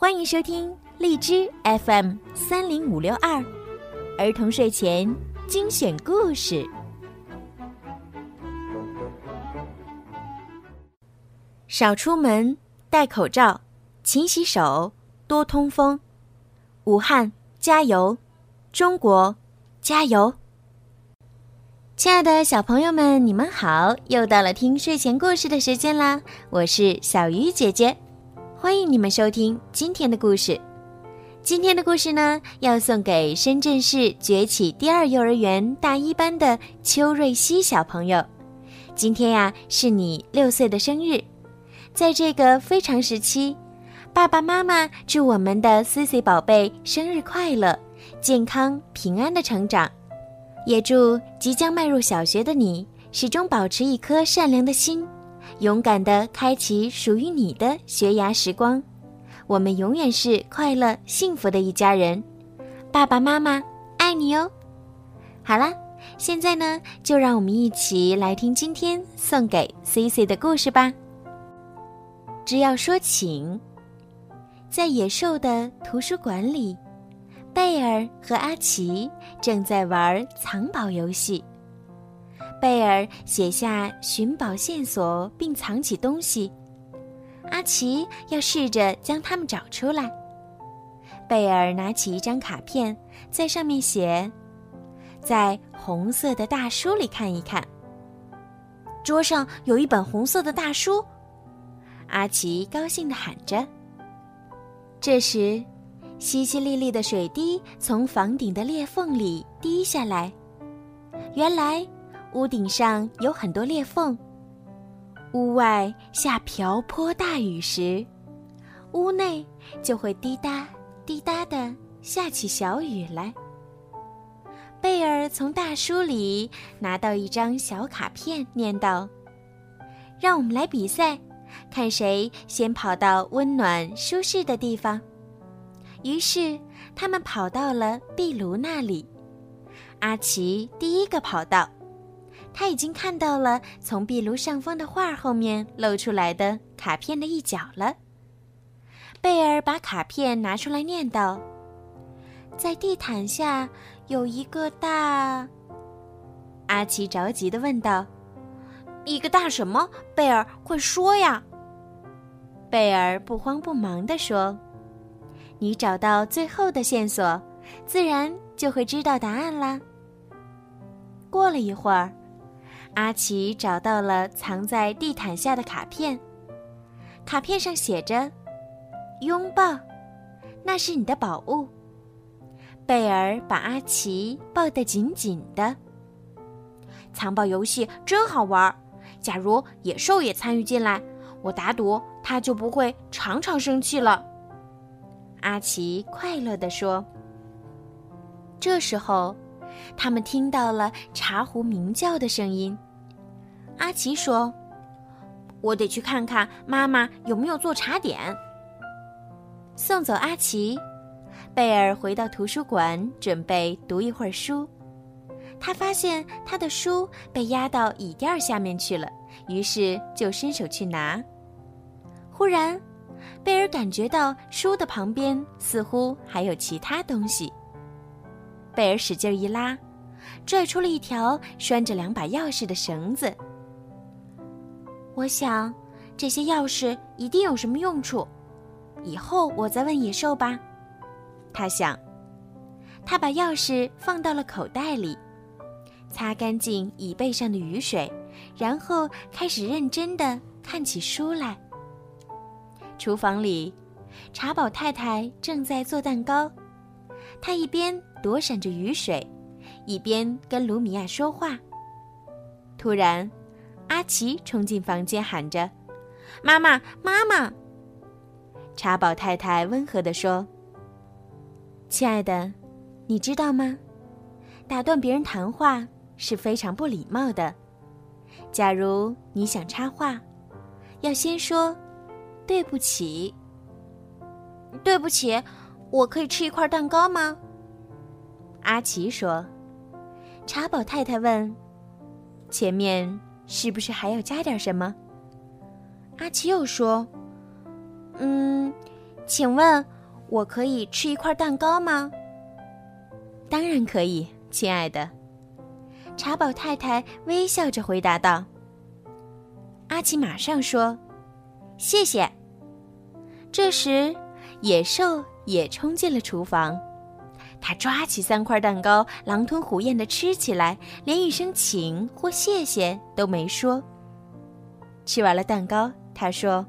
欢迎收听荔枝 FM 三零五六二儿童睡前精选故事。少出门，戴口罩，勤洗手，多通风。武汉加油，中国加油！亲爱的小朋友们，你们好！又到了听睡前故事的时间啦，我是小鱼姐姐，欢迎你们收听今天的故事。今天的故事呢，要送给深圳市崛起第二幼儿园大一班的邱瑞希小朋友。今天呀，是你六岁的生日，在这个非常时期，爸爸妈妈祝我们的 C C 宝贝生日快乐，健康平安的成长。也祝即将迈入小学的你，始终保持一颗善良的心，勇敢的开启属于你的学牙时光。我们永远是快乐幸福的一家人，爸爸妈妈爱你哦。好啦，现在呢，就让我们一起来听今天送给 C C 的故事吧。只要说请，在野兽的图书馆里。贝尔和阿奇正在玩藏宝游戏。贝尔写下寻宝线索并藏起东西，阿奇要试着将它们找出来。贝尔拿起一张卡片，在上面写：“在红色的大书里看一看。”桌上有一本红色的大书，阿奇高兴地喊着。这时。淅淅沥沥的水滴从房顶的裂缝里滴下来。原来，屋顶上有很多裂缝。屋外下瓢泼大雨时，屋内就会滴答滴答的下起小雨来。贝尔从大书里拿到一张小卡片，念道：“让我们来比赛，看谁先跑到温暖舒适的地方。”于是，他们跑到了壁炉那里。阿奇第一个跑到，他已经看到了从壁炉上方的画后面露出来的卡片的一角了。贝尔把卡片拿出来，念道：“在地毯下有一个大。”阿奇着急的问道：“一个大什么？贝尔，快说呀！”贝尔不慌不忙地说。你找到最后的线索，自然就会知道答案啦。过了一会儿，阿奇找到了藏在地毯下的卡片，卡片上写着“拥抱”，那是你的宝物。贝尔把阿奇抱得紧紧的。藏宝游戏真好玩，假如野兽也参与进来，我打赌它就不会常常生气了。阿奇快乐地说：“这时候，他们听到了茶壶鸣叫的声音。”阿奇说：“我得去看看妈妈有没有做茶点。”送走阿奇，贝尔回到图书馆，准备读一会儿书。他发现他的书被压到椅垫下面去了，于是就伸手去拿。忽然，贝尔感觉到书的旁边似乎还有其他东西。贝尔使劲一拉，拽出了一条拴着两把钥匙的绳子。我想，这些钥匙一定有什么用处。以后我再问野兽吧。他想，他把钥匙放到了口袋里，擦干净椅背上的雨水，然后开始认真的看起书来。厨房里，茶宝太太正在做蛋糕，她一边躲闪着雨水，一边跟卢米亚说话。突然，阿奇冲进房间，喊着：“妈妈，妈妈！”茶宝太太温和地说：“亲爱的，你知道吗？打断别人谈话是非常不礼貌的。假如你想插话，要先说。”对不起，对不起，我可以吃一块蛋糕吗？阿奇说。茶宝太太问：“前面是不是还要加点什么？”阿奇又说：“嗯，请问，我可以吃一块蛋糕吗？当然可以，亲爱的。茶宝太太微笑着回答道。阿奇马上说：“谢谢。”这时，野兽也冲进了厨房，他抓起三块蛋糕，狼吞虎咽地吃起来，连一声请或谢谢都没说。吃完了蛋糕，他说。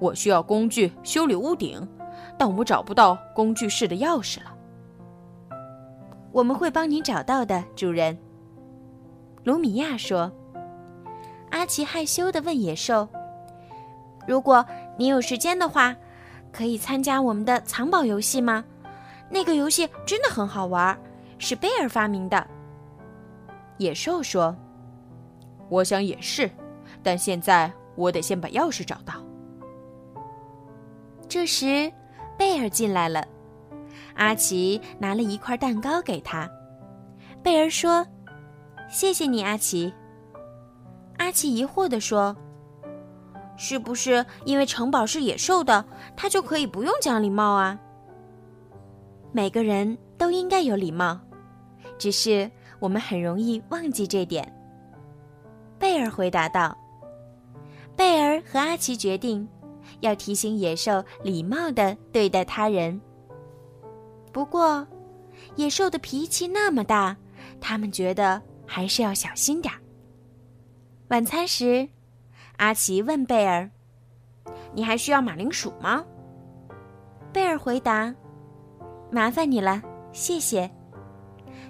我需要工具修理屋顶，但我找不到工具室的钥匙了。我们会帮您找到的，主人。卢米亚说。阿奇害羞地问野兽：“如果你有时间的话，可以参加我们的藏宝游戏吗？那个游戏真的很好玩，是贝尔发明的。”野兽说：“我想也是，但现在我得先把钥匙找到。”这时，贝尔进来了。阿奇拿了一块蛋糕给他。贝尔说：“谢谢你，阿奇。”阿奇疑惑地说：“是不是因为城堡是野兽的，他就可以不用讲礼貌啊？”每个人都应该有礼貌，只是我们很容易忘记这点。”贝尔回答道。贝尔和阿奇决定。要提醒野兽礼貌地对待他人。不过，野兽的脾气那么大，他们觉得还是要小心点儿。晚餐时，阿奇问贝尔：“你还需要马铃薯吗？”贝尔回答：“麻烦你了，谢谢。”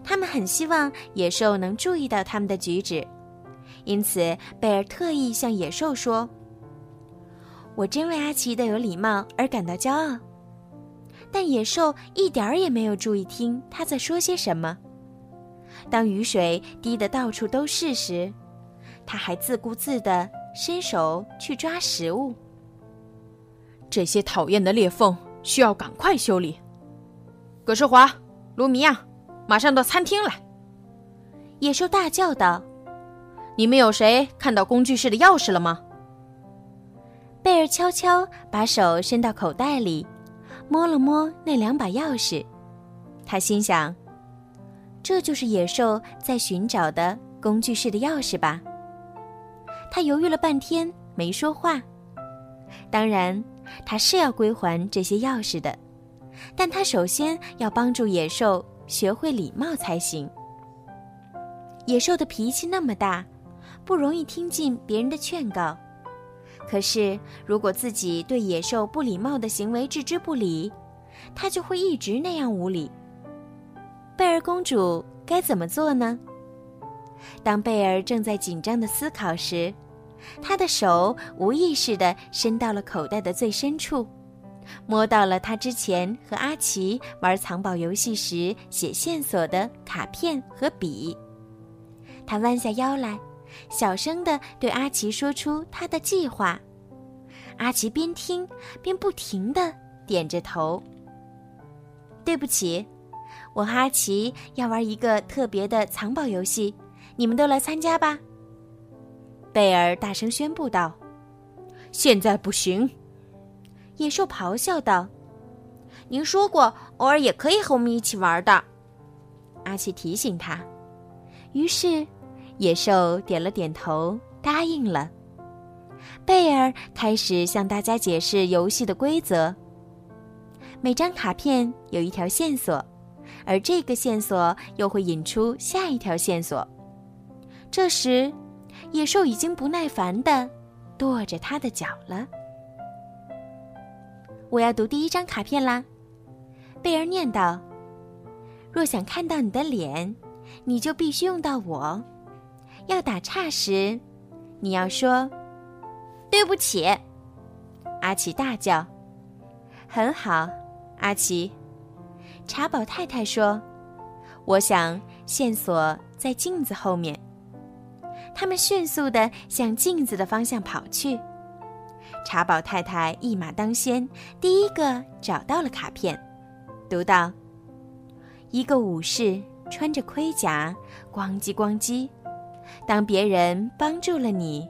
他们很希望野兽能注意到他们的举止，因此贝尔特意向野兽说。我真为阿奇的有礼貌而感到骄傲，但野兽一点儿也没有注意听他在说些什么。当雨水滴得到处都是时，他还自顾自地伸手去抓食物。这些讨厌的裂缝需要赶快修理。葛世华、卢米亚，马上到餐厅来！野兽大叫道：“你们有谁看到工具室的钥匙了吗？”贝尔悄悄把手伸到口袋里，摸了摸那两把钥匙。他心想：“这就是野兽在寻找的工具室的钥匙吧？”他犹豫了半天，没说话。当然，他是要归还这些钥匙的，但他首先要帮助野兽学会礼貌才行。野兽的脾气那么大，不容易听进别人的劝告。可是，如果自己对野兽不礼貌的行为置之不理，它就会一直那样无礼。贝尔公主该怎么做呢？当贝尔正在紧张的思考时，她的手无意识地伸到了口袋的最深处，摸到了他之前和阿奇玩藏宝游戏时写线索的卡片和笔。他弯下腰来。小声地对阿奇说出他的计划，阿奇边听边不停地点着头。对不起，我和阿奇要玩一个特别的藏宝游戏，你们都来参加吧。贝尔大声宣布道：“现在不行！”野兽咆哮道：“您说过偶尔也可以和我们一起玩的。”阿奇提醒他。于是。野兽点了点头，答应了。贝尔开始向大家解释游戏的规则。每张卡片有一条线索，而这个线索又会引出下一条线索。这时，野兽已经不耐烦地跺着他的脚了。我要读第一张卡片啦，贝儿念道：“若想看到你的脸，你就必须用到我。”要打岔时，你要说：“对不起。”阿奇大叫：“很好，阿奇。”茶宝太太说：“我想线索在镜子后面。”他们迅速地向镜子的方向跑去。茶宝太太一马当先，第一个找到了卡片，读道：“一个武士穿着盔甲，咣叽咣叽。”当别人帮助了你，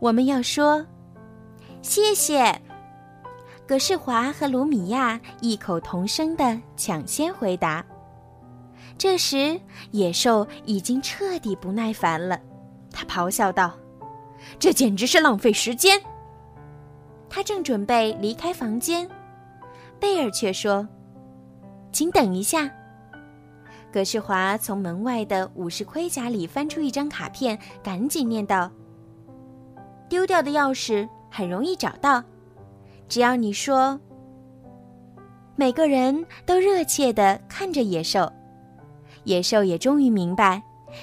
我们要说谢谢。葛世华和卢米亚异口同声的抢先回答。这时，野兽已经彻底不耐烦了，他咆哮道：“这简直是浪费时间！”他正准备离开房间，贝尔却说：“请等一下。”葛世华从门外的武士盔甲里翻出一张卡片，赶紧念道：“丢掉的钥匙很容易找到，只要你说。”每个人都热切地看着野兽。野兽也终于明白，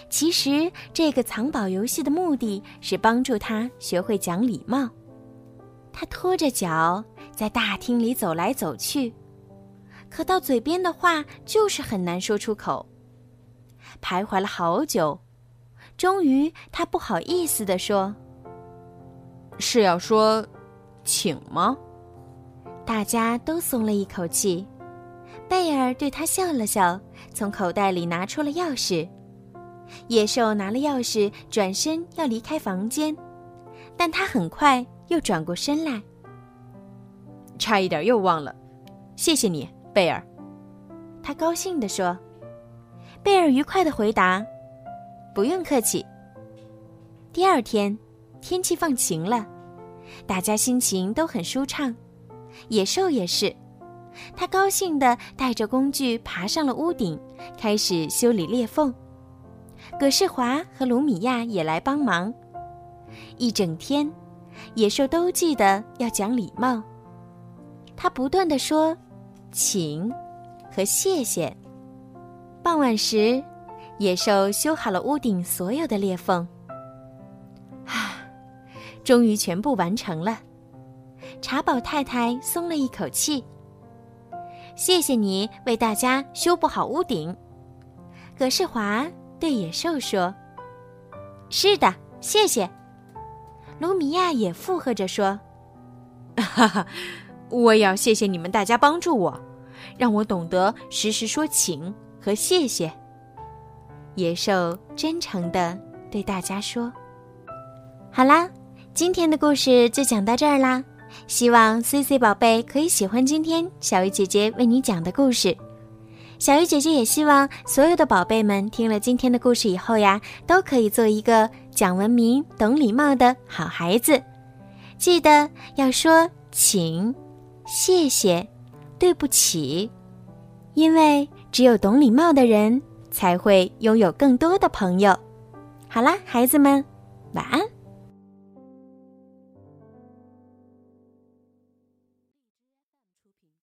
其实这个藏宝游戏的目的是帮助他学会讲礼貌。他拖着脚在大厅里走来走去，可到嘴边的话就是很难说出口。徘徊了好久，终于他不好意思地说：“是要说，请吗？”大家都松了一口气。贝尔对他笑了笑，从口袋里拿出了钥匙。野兽拿了钥匙，转身要离开房间，但他很快又转过身来。差一点又忘了，谢谢你，贝尔。他高兴地说。贝尔愉快地回答：“不用客气。”第二天，天气放晴了，大家心情都很舒畅，野兽也是。他高兴地带着工具爬上了屋顶，开始修理裂缝。葛世华和卢米亚也来帮忙。一整天，野兽都记得要讲礼貌。他不断地说“请”和“谢谢”。傍晚时，野兽修好了屋顶所有的裂缝。啊，终于全部完成了。茶宝太太松了一口气。谢谢你为大家修补好屋顶，葛世华对野兽说：“是的，谢谢。”卢米亚也附和着说：“哈哈，我也要谢谢你们大家帮助我，让我懂得时时说请和谢谢。”野兽真诚的对大家说：“好啦，今天的故事就讲到这儿啦。”希望 C C 宝贝可以喜欢今天小鱼姐姐为你讲的故事。小鱼姐姐也希望所有的宝贝们听了今天的故事以后呀，都可以做一个讲文明、懂礼貌的好孩子。记得要说请、谢谢、对不起，因为只有懂礼貌的人才会拥有更多的朋友。好啦，孩子们，晚安。